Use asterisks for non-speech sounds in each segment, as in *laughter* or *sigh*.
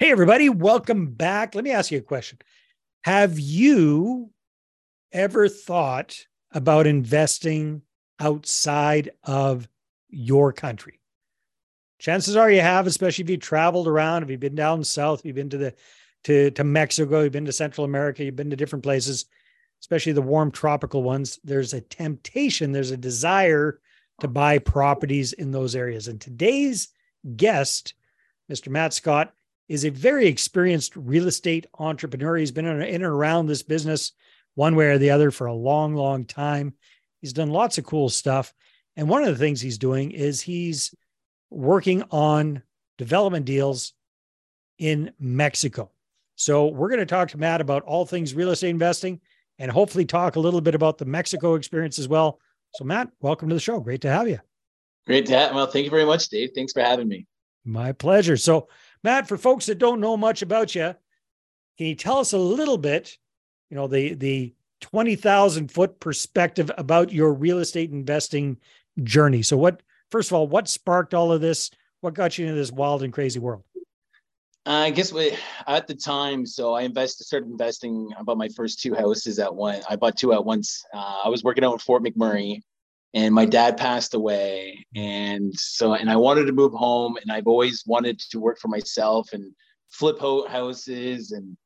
Hey, everybody, welcome back. Let me ask you a question. Have you ever thought about investing outside of your country? Chances are you have, especially if you traveled around, if you've been down south, if you've been to the to, to Mexico, you've been to Central America, you've been to different places, especially the warm tropical ones. There's a temptation, there's a desire to buy properties in those areas. And today's guest, Mr. Matt Scott, is a very experienced real estate entrepreneur. He's been in and around this business one way or the other for a long, long time. He's done lots of cool stuff. And one of the things he's doing is he's working on development deals in Mexico. So we're going to talk to Matt about all things real estate investing and hopefully talk a little bit about the Mexico experience as well. So Matt, welcome to the show. Great to have you. Great to have. Well, thank you very much, Dave. Thanks for having me. My pleasure. So Matt, for folks that don't know much about you, can you tell us a little bit, you know, the the 20,000 foot perspective about your real estate investing journey? So what first of all, what sparked all of this? What got you into this wild and crazy world? I guess we, at the time, so I invested, started investing. I bought my first two houses at one. I bought two at once. Uh, I was working out in Fort McMurray, and my dad passed away. And so and i wanted to move home and i've always wanted to work for myself and flip houses and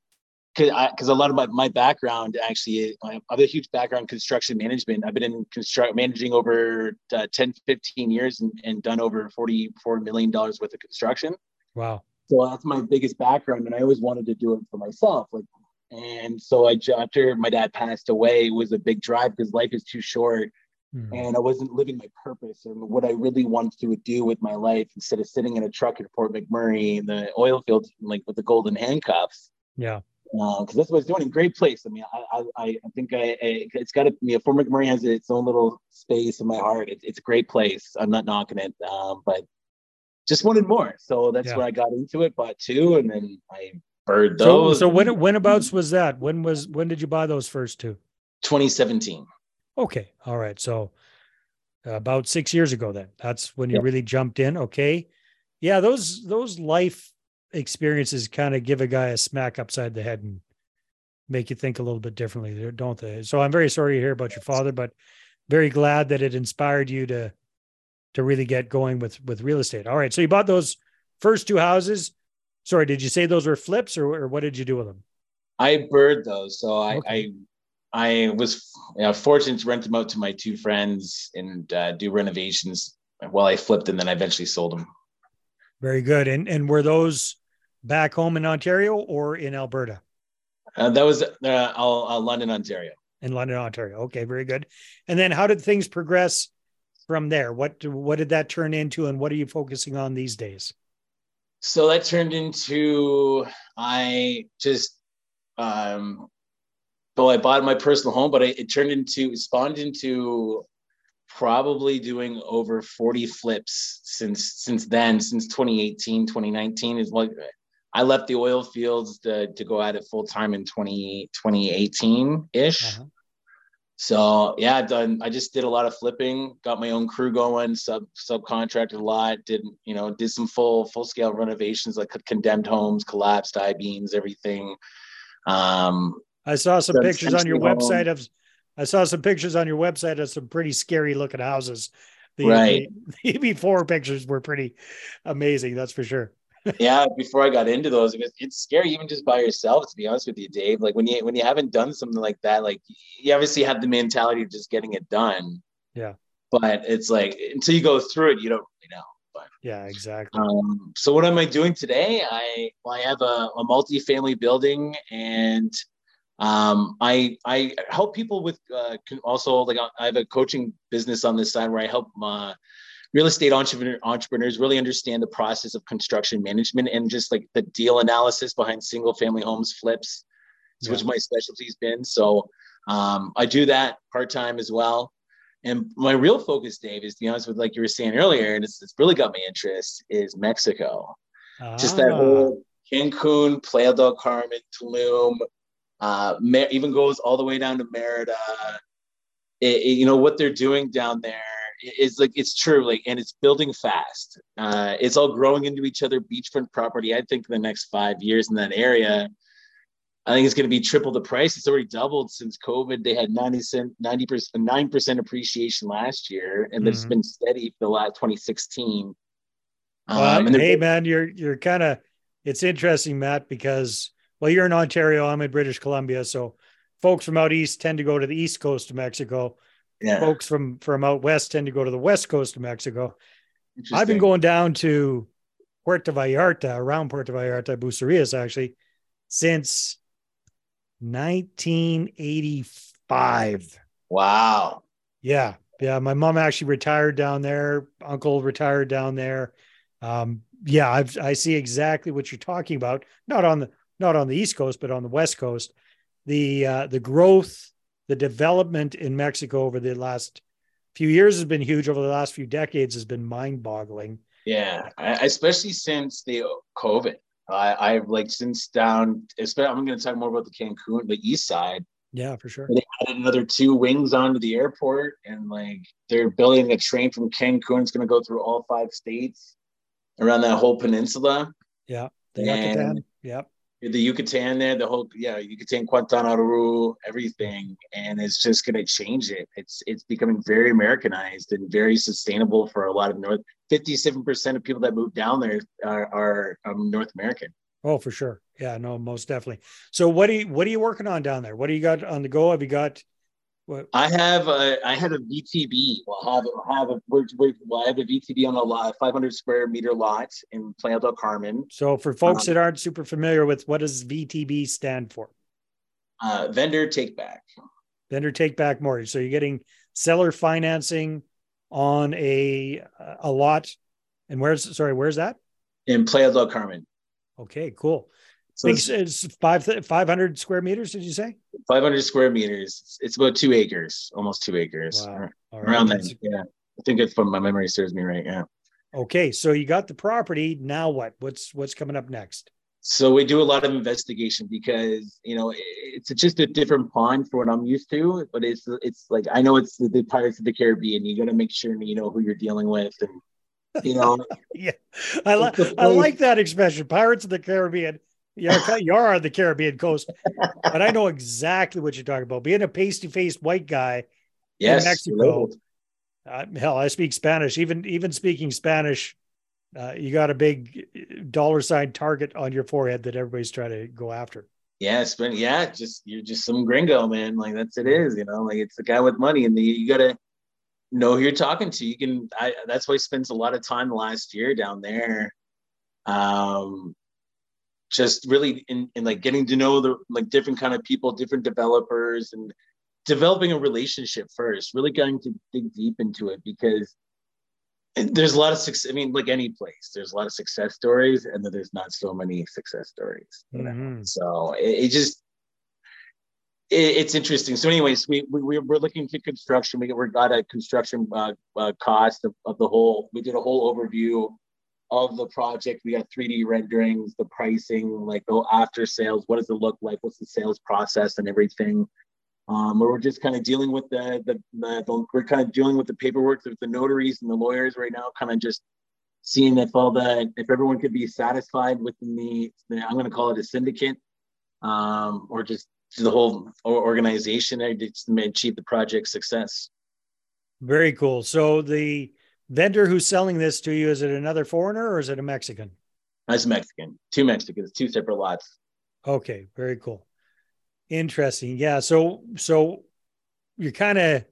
because a lot of my, my background actually i have a huge background in construction management. I've been in construct managing over uh, 10 15 years and, and done over 44 million dollars worth of construction. Wow. So that's my biggest background and i always wanted to do it for myself like and so i after my dad passed away was a big drive because life is too short Mm-hmm. And I wasn't living my purpose and what I really wanted to do with my life instead of sitting in a truck at Fort McMurray in the oil fields, like with the golden handcuffs. Yeah. Because uh, that's what I was doing. Great place. I mean, I I, I think I, I it's got to. You know, Fort McMurray has its own little space in my heart. It, it's a great place. I'm not knocking it, um, but just wanted more. So that's yeah. where I got into it. Bought two, and then I bird those. So, so when whenabouts was that? When was when did you buy those first two? 2017. Okay. All right. So uh, about six years ago, then that's when you yeah. really jumped in. Okay. Yeah. Those, those life experiences kind of give a guy a smack upside the head and make you think a little bit differently, don't they? So I'm very sorry to hear about your father, but very glad that it inspired you to, to really get going with, with real estate. All right. So you bought those first two houses. Sorry, did you say those were flips or, or what did you do with them? I bird those. So I, okay. I I was you know, fortunate to rent them out to my two friends and uh, do renovations while I flipped, and then I eventually sold them. Very good. And and were those back home in Ontario or in Alberta? Uh, that was uh, uh, London, Ontario. In London, Ontario. Okay, very good. And then how did things progress from there? What what did that turn into, and what are you focusing on these days? So that turned into I just um, but I bought my personal home, but I, it turned into it spawned into probably doing over 40 flips since since then since 2018 2019 is like i left the oil fields to, to go at it full time in 20 2018 ish uh-huh. so yeah i've done i just did a lot of flipping got my own crew going sub subcontracted a lot did you know did some full full scale renovations like condemned homes collapsed i beams everything um I saw some pictures on your home. website of I saw some pictures on your website of some pretty scary looking houses. The, right. *laughs* The, the before pictures were pretty amazing, that's for sure. yeah, before I got into those, it it's scary even just by yourself. To be honest with you, Dave, like when you when you haven't done something like that, like you obviously have the mentality of just getting it done. Yeah. But it's like until you go through it, you don't really know. But yeah, exactly. Um, so what am I doing today? I well, I have a, a multi-family building and um, I I help people with uh, also like I have a coaching business on this side where I help uh, real estate entrepreneur, entrepreneurs really understand the process of construction management and just like the deal analysis behind single family homes flips, yeah. which my specialty's been. So um, I do that part time as well. And my real focus, Dave, is to be honest with like you were saying earlier, and it's, it's really got my interest is Mexico. Ah. Just that ah. whole Cancun, Playa del Carmen, Tulum, uh, even goes all the way down to Merida. It, it, you know what they're doing down there it's like it's true like and it's building fast. Uh it's all growing into each other beachfront property i think in the next five years in that area. I think it's going to be triple the price. It's already doubled since covid. They had 90 cent 90 percent 9 percent appreciation last year and mm-hmm. it's been steady for the last 2016 well, um, hey man you're you're kind of it's interesting matt because well you're in ontario i'm in british columbia so folks from out east tend to go to the east coast of mexico yeah. folks from from out west tend to go to the west coast of Mexico. I've been going down to Puerto Vallarta, around Puerto Vallarta, Bucerías, actually, since 1985. Wow. Yeah. Yeah. My mom actually retired down there. Uncle retired down there. Um, yeah, I've, I see exactly what you're talking about. Not on the, not on the East coast, but on the West coast, the, uh, the growth the development in Mexico over the last few years has been huge. Over the last few decades has been mind boggling. Yeah, I, especially since the COVID. I, I've like since down. Especially, I'm going to talk more about the Cancun, the east side. Yeah, for sure. They added another two wings onto the airport, and like they're building a train from Cancun. It's going to go through all five states around that whole peninsula. Yeah, the Yucatan. Yep the Yucatan there, the whole yeah, Yucatan, Quintana Roo, everything, and it's just going to change it. It's it's becoming very Americanized and very sustainable for a lot of North. Fifty-seven percent of people that move down there are, are um, North American. Oh, for sure. Yeah, no, most definitely. So, what are you what are you working on down there? What do you got on the go? Have you got what? I have a, I had a VTB. Well, I have have a well, I have a VTB on a lot, 500 square meter lot in Playa del Carmen. So, for folks um, that aren't super familiar with what does VTB stand for? Uh, vendor take back. Vendor take back mortgage. So you're getting seller financing on a a lot. And where's sorry, where's that? In Playa del Carmen. Okay, cool. So it's, it's five five hundred square meters. Did you say? Five hundred square meters. It's, about two acres, almost two acres. Wow. Around right. that. Yeah, I think it's from my memory serves me right. Yeah. Okay, so you got the property. Now what? What's what's coming up next? So we do a lot of investigation because you know it's just a different pond for what I'm used to. But it's it's like I know it's the, the Pirates of the Caribbean. You got to make sure you know who you're dealing with, and you know. *laughs* yeah, I like I like that expression, Pirates of the Caribbean yeah, you're on the Caribbean coast, but I know exactly what you're talking about. Being a pasty-faced white guy yes, in Mexico, uh, hell, I speak Spanish. Even even speaking Spanish, uh, you got a big dollar sign target on your forehead that everybody's trying to go after. Yeah, spend yeah, just you're just some gringo, man. Like that's it is, you know. Like it's the guy with money, and the, you gotta know who you're talking to. You can. I that's why he spends a lot of time last year down there. Um, just really in, in like getting to know the like different kind of people, different developers, and developing a relationship first. Really going to dig deep into it because there's a lot of success. I mean, like any place, there's a lot of success stories, and then there's not so many success stories. Mm-hmm. So it, it just it, it's interesting. So, anyways, we, we we're looking to construction. We we got a construction uh, uh, cost of, of the whole. We did a whole overview of the project. We got 3D renderings, the pricing, like the after sales, what does it look like? What's the sales process and everything? Um, we're just kind of dealing with the, the, the, the, we're kind of dealing with the paperwork with the notaries and the lawyers right now, kind of just seeing if all the, if everyone could be satisfied within the, the I'm going to call it a syndicate, um, or just the whole organization to achieve the project success. Very cool. So the vendor who's selling this to you is it another foreigner or is it a Mexican? That's Mexican. Two Mexicans, two separate lots. Okay, very cool. Interesting. Yeah. So so you're kind of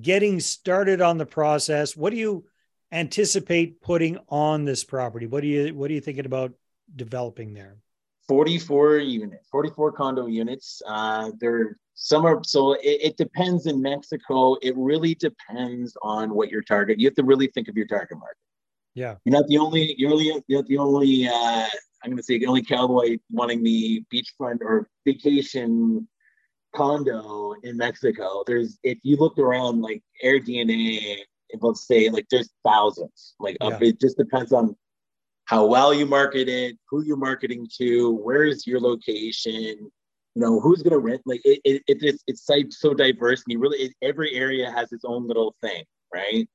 getting started on the process. What do you anticipate putting on this property? What do you what are you thinking about developing there? 44 units, 44 condo units. Uh, they're some are so it, it, depends in Mexico. It really depends on what your target. You have to really think of your target market. Yeah, you're not the only. You're only. You're not the only. Uh, I'm going to say the only cowboy wanting the beachfront or vacation condo in Mexico. There's if you look around like air AirDNA, let's say like there's thousands. Like yeah. it just depends on how well you market it, who you're marketing to, where is your location, you know who's going to rent like it, it, it, it's it's so diverse and you really it, every area has its own little thing right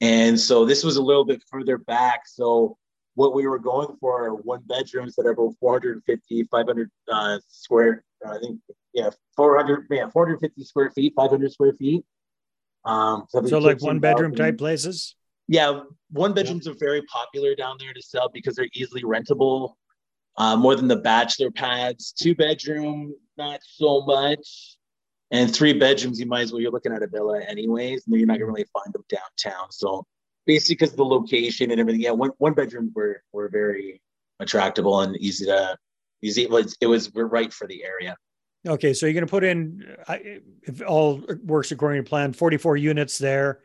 And so this was a little bit further back. So what we were going for are one bedrooms that are about 450, 500 uh, square, uh, I think, yeah, 400, yeah, 450 square feet, 500 square feet. Um, so, so like one bedroom type places? Yeah, one bedrooms yeah. are very popular down there to sell because they're easily rentable, uh, more than the bachelor pads. Two bedroom, not so much. And three bedrooms, you might as well, you're looking at a villa anyways, and you're not gonna really find them downtown. So basically because the location and everything. Yeah, one one bedrooms were were very attractable and easy to easy. It was it was right for the area. Okay, so you're going to put in if all works according to plan, 44 units there.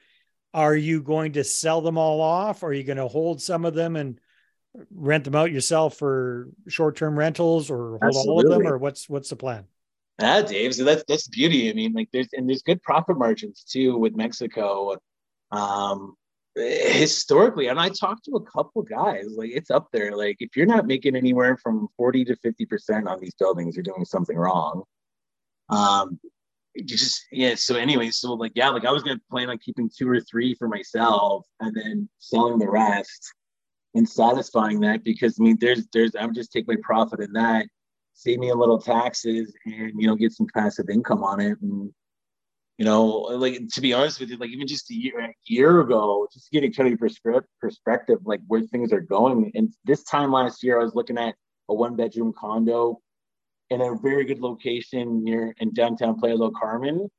Are you going to sell them all off? Or are you going to hold some of them and rent them out yourself for short-term rentals, or hold Absolutely. all of them, or what's what's the plan? Ah, Dave. So that's that's beauty. I mean, like there's and there's good profit margins too with Mexico. Um, historically and i talked to a couple guys like it's up there like if you're not making anywhere from 40 to 50 percent on these buildings you're doing something wrong um just yeah so anyway so like yeah like i was gonna plan on keeping two or three for myself and then selling the rest and satisfying that because i mean there's there's i'm just take my profit in that save me a little taxes and you know get some passive income on it and you know, like to be honest with you, like even just a year, a year ago, just getting kind of perspective, like where things are going. And this time last year, I was looking at a one bedroom condo in a very good location near in downtown Playa del Carmen.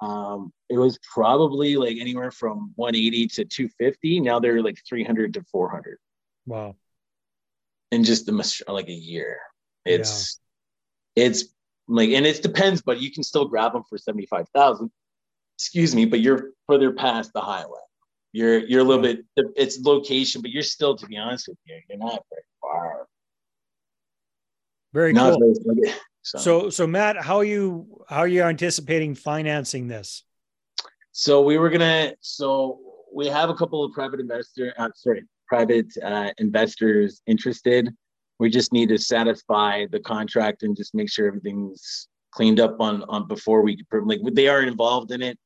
Um, it was probably like anywhere from 180 to 250. Now they're like 300 to 400. Wow. In just the like a year. It's yeah. it's like and it depends, but you can still grab them for 75,000 excuse me, but you're further past the highway. You're you're a little bit it's location, but you're still, to be honest with you, you're not very far. Very not cool. Very, so. so so Matt, how are you how are you anticipating financing this? So we were gonna so we have a couple of private investor uh, sorry private uh, investors interested. We just need to satisfy the contract and just make sure everything's cleaned up on on before we like they are involved in it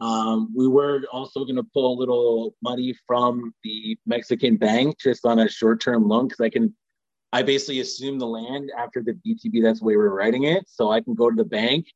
um, we were also going to pull a little money from the Mexican bank just on a short term loan because I can, I basically assume the land after the VTB. That's the way we're writing it. So I can go to the bank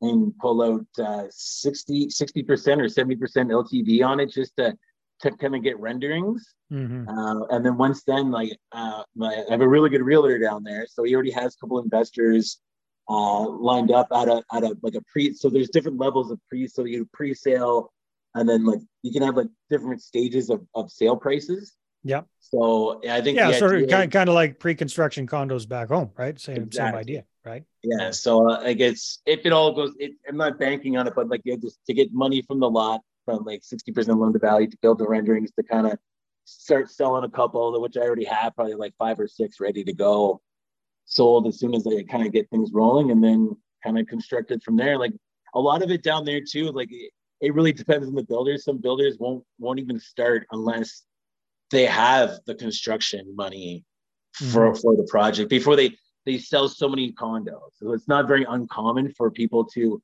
and pull out uh, 60, 60% or 70% LTV on it just to, to kind of get renderings. Mm-hmm. Uh, and then once then, like, uh, my, I have a really good realtor down there. So he already has a couple investors uh, lined up at a at a like a pre. So there's different levels of pre. So you pre-sale, and then like you can have like different stages of, of sale prices. Yep. So I think yeah, sort of kind, kind of like pre-construction condos back home, right? Same exactly. same idea, right? Yeah. So uh, I guess if it all goes, it, I'm not banking on it, but like you just to get money from the lot from like 60% loan to value to build the renderings to kind of start selling a couple, which I already have, probably like five or six ready to go sold as soon as I kind of get things rolling and then kind of constructed from there. Like a lot of it down there too, like it, it really depends on the builders. Some builders won't won't even start unless they have the construction money for, mm-hmm. for the project before they they sell so many condos. So it's not very uncommon for people to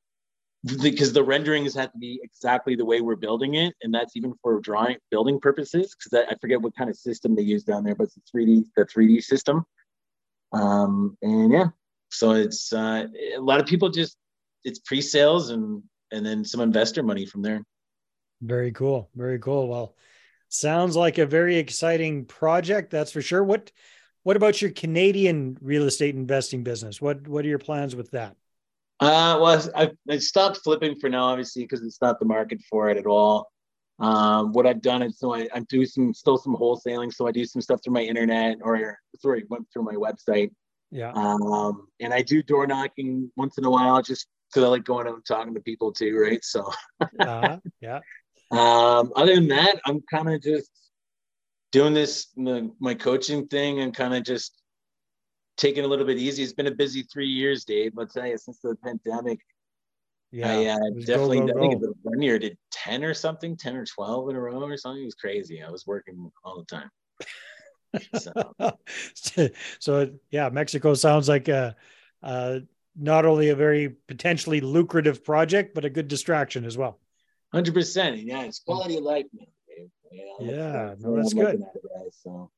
because the renderings have to be exactly the way we're building it, and that's even for drawing building purposes. Because I, forget what kind of system they use down there, but it's the 3D the 3D system. Um, and yeah, so it's uh, a lot of people just it's pre-sales and and then some investor money from there. Very cool. Very cool. Well, sounds like a very exciting project. That's for sure. What what about your Canadian real estate investing business? What what are your plans with that? Uh, well, I, I stopped flipping for now, obviously, because it's not the market for it at all. Um, what I've done is so I, I do some still some wholesaling. So I do some stuff through my internet or sorry, went through my website. Yeah. Um, and I do door knocking once in a while just because I like going out and talking to people too, right? So *laughs* uh-huh. yeah. Um, other than that, I'm kind of just doing this my coaching thing and kind of just taking a little bit easy. It's been a busy three years, Dave. Let's say since the pandemic, yeah, I uh, definitely. Go, go, I think the one year did ten or something, ten or twelve in a row or something. It was crazy. I was working all the time. *laughs* So, *laughs* so yeah, Mexico sounds like a, uh, not only a very potentially lucrative project, but a good distraction as well. Hundred percent. Yeah, it's quality of life, man. You know, Yeah, that's, no, that's good. so.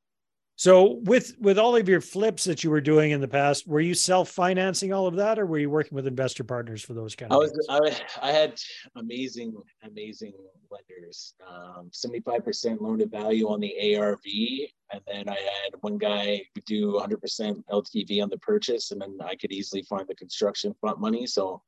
So with with all of your flips that you were doing in the past, were you self financing all of that, or were you working with investor partners for those kind I of? was deals? I, I had amazing amazing lenders. Um, 75% loan to value on the ARV, and then I had one guy do 100% LTV on the purchase, and then I could easily find the construction front money. So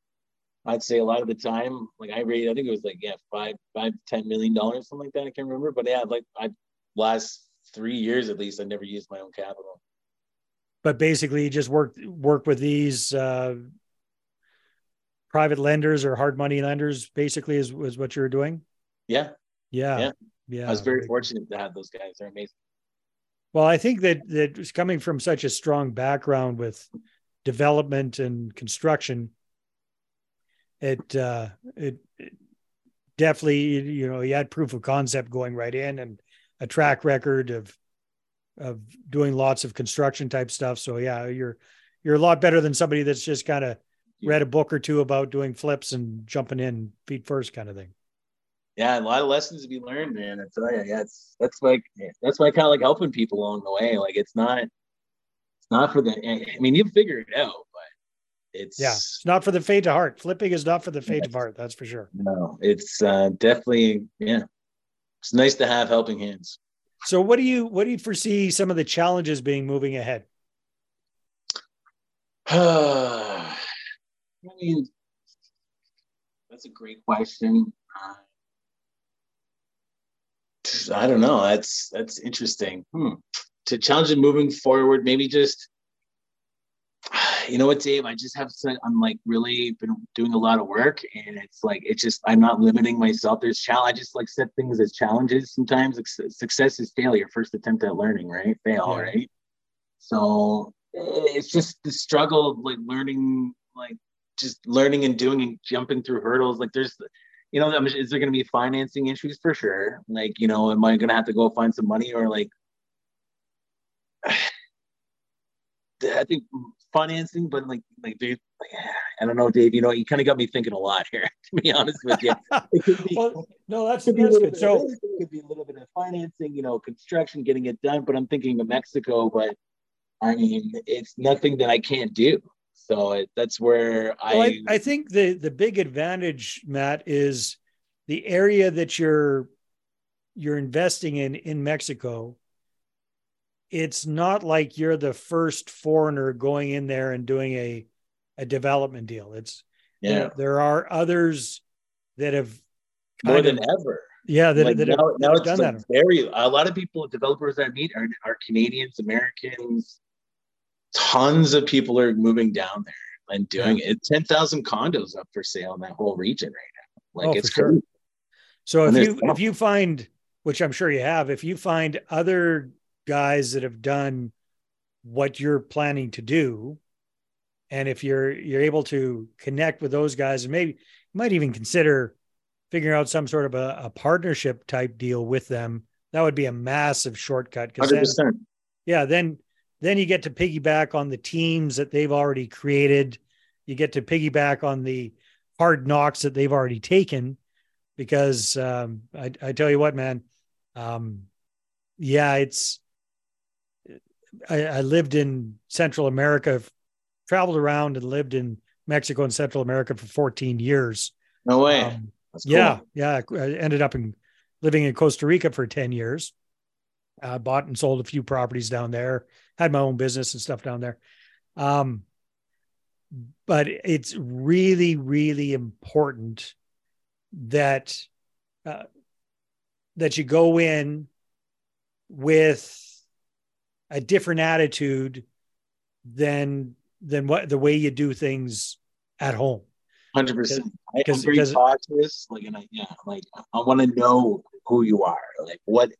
I'd say a lot of the time, like I rated, I think it was like yeah, five five ten million dollars, something like that. I can't remember, but yeah, like I last three years at least, I never used my own capital. but basically, you just work work with these uh, private lenders or hard money lenders. Basically, is was what you were doing. Yeah, Yeah, Yeah. yeah. I was very fortunate to have those guys. They're amazing. Well, I think that that coming from such a strong background with development and construction, it uh, it, it definitely you know you had proof of concept going right in and a track record of of doing lots of construction type stuff. So yeah, you're you're a lot better than somebody that's just kind of read a book or two about doing flips and jumping in feet first kind of thing. yeah, a lot of lessons to be learned, man. I tell you, yeah, it's that's like that's why I kind of like helping people along the way. Like it's not, it's not for the. I mean, you figure it out, but it's Yeah, it's not for the faint of heart. Flipping is not for the faint of heart. That's for sure. no, it's uh, definitely yeah. It's nice to have helping hands. So what do you what do you foresee some of the challenges being moving ahead? *sighs* I mean, that's a great question. Uh, I don't know. That's that's interesting. Hmm. To challenge it moving forward, maybe just *sighs* you know what, Dave? I just have to. I'm like really been doing a lot of work, and it's like it's just I'm not limiting myself. There's challenge. I just like set things as challenges. Sometimes Suc- success is failure. First attempt at learning, right? Fail, Yeah. right? So eh, it's just the struggle of like learning, like just learning and doing and jumping through hurdles. Like there's, you know, is there going to be financing issues for sure? Like, you know, am I going to have to go find some money or like, *sighs* I think financing, but like, like, dude, like, I don't know, Dave. You know, you kind of got me thinking a lot here. *laughs* To be honest with you, *laughs* it could be, well, no, that's could that's good. So it could be a little bit of financing, you know, construction, getting it done. But I'm thinking of Mexico, but I mean, it's nothing that I can't do. So it, that's where I, well, I, I think the the big advantage, Matt, is the area that you're you're investing in in Mexico. It's not like you're the first foreigner going in there and doing a a development deal. It's yeah, there, there are others that have more than of- ever. yeah that, like that have, now, that now it's done like that. very a lot of people, developers I meet are, are Canadians, Americans. Tons of people are moving down there and doing it. Ten thousand condos up for sale in that whole region right now. Like Oh, it's for sure. So if And there's you if you find, which I'm sure you have, if you find other guys that have done what you're planning to do, and if you're you're able to connect with those guys, and maybe you might even consider figuring out some sort of a, a partnership type deal with them, that would be a massive shortcut. Because Hundred then, percent. yeah, then then you get to piggyback on the teams that they've already created. You get to piggyback on the hard knocks that they've already taken. Because um, I, I tell you what, man, um, yeah, it's. I, I lived in Central America, traveled around and lived in Mexico and Central America for 14 years. No way. Um, cool. yeah, yeah. I ended up in living in Costa Rica for 10 years. Uh, bought and sold a few properties down there, had my own business and stuff down there. Um, but it's really, really important that uh, that you go in with a different attitude than than what the way you do things at home. Hundred percent. I'm because- very because- cautious. Like, and I, yeah, like I want to know who you are. Like, what?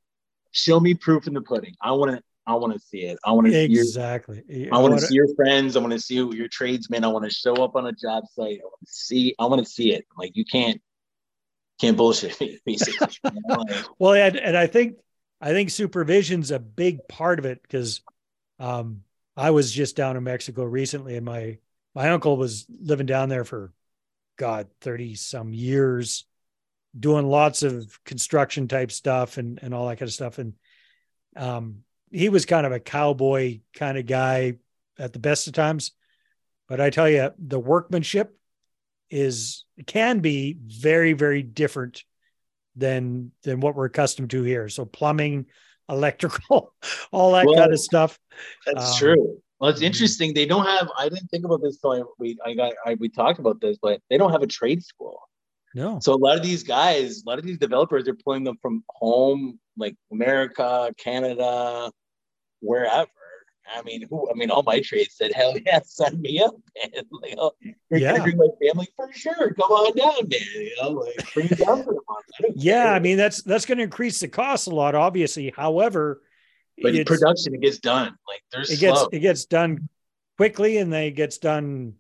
Show me proof in the pudding. I want to. I want to see it. I want to see your. Exactly. I want to see your friends. I want to see your tradesmen. I want to show up on a job site. I want to see. I want to see it. Like you can't. Can't bullshit me, *laughs* basically. *laughs* You know, like, Well, and, and I think I think supervision's a big part of it because um, I was just down in Mexico recently, and my my uncle was living down there for God thirty some years, doing lots of construction type stuff and and all that kind of stuff. And um, he was kind of a cowboy kind of guy at the best of times. But I tell you, the workmanship is can be very very different than than what we're accustomed to here. So plumbing, *laughs* electrical, all that well, kind of stuff. That's um, true. Well, it's interesting. They don't have. I didn't think about this till I, we I got I, we talked about this, but they don't have a trade school. No. So a lot of these guys, a lot of these developers are pulling them from home, like America, Canada, wherever. I mean, who? I mean, all my trades said, "Hell yeah, *laughs* sign me up, man!" *laughs* Like, oh, yeah, bring my family for sure. Come on down, man. You know, like bring it down for the month. yeah, care. I mean, that's that's going to increase the cost a lot, obviously. However, but in production, it gets done. Like there's it slow. gets it gets done quickly, and then it gets done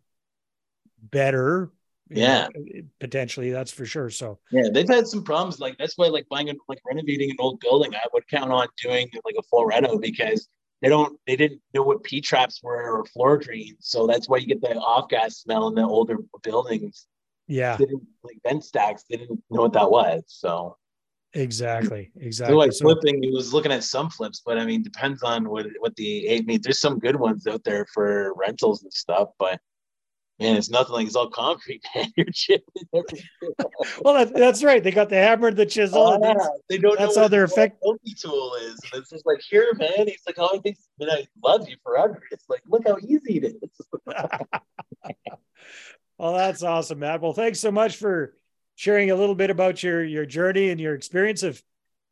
better. Yeah, know, potentially that's for sure. So yeah, they've had some problems. Like that's why, like buying, like renovating an old building, I would count on doing like a full reno because they don't they didn't know what P traps were or floor drains. So that's why you get the off gas smell in the older buildings. Yeah. They didn't, like vent stacks, they didn't know what that was. So exactly. Exactly. So like so, flipping, he was looking at some flips, but I mean depends on what what the I mean, there's some good ones out there for rentals and stuff, but man, it's nothing like it's all concrete, *laughs* man. You're chipping well, that, that's right. They got the hammer, the chisel. Oh, yeah. They don't. That's how their effect tool is. And it's just like here, man. He's like, oh, I think man, I love you forever. It's like, look how easy it is. *laughs* well, that's awesome, Matt. Well, thanks so much for sharing a little bit about your your journey and your experience. If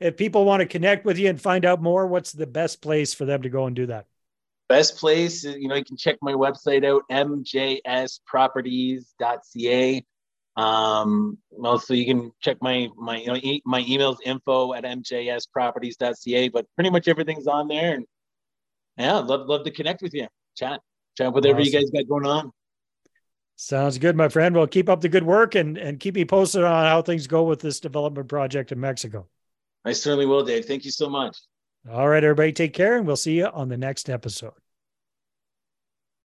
if people want to connect with you and find out more, what's the best place for them to go and do that? Best place, you know, you can check my website out, mjsproperties.ca. Um, also, you can check my my you know e- my emails info at mjsproperties.ca. But pretty much everything's on there, and yeah, love love to connect with you, chat, chat whatever awesome. you guys got going on. Sounds good, my friend. Well, keep up the good work and and keep me posted on how things go with this development project in Mexico. I certainly will, Dave. Thank you so much. All right, everybody, take care, and we'll see you on the next episode.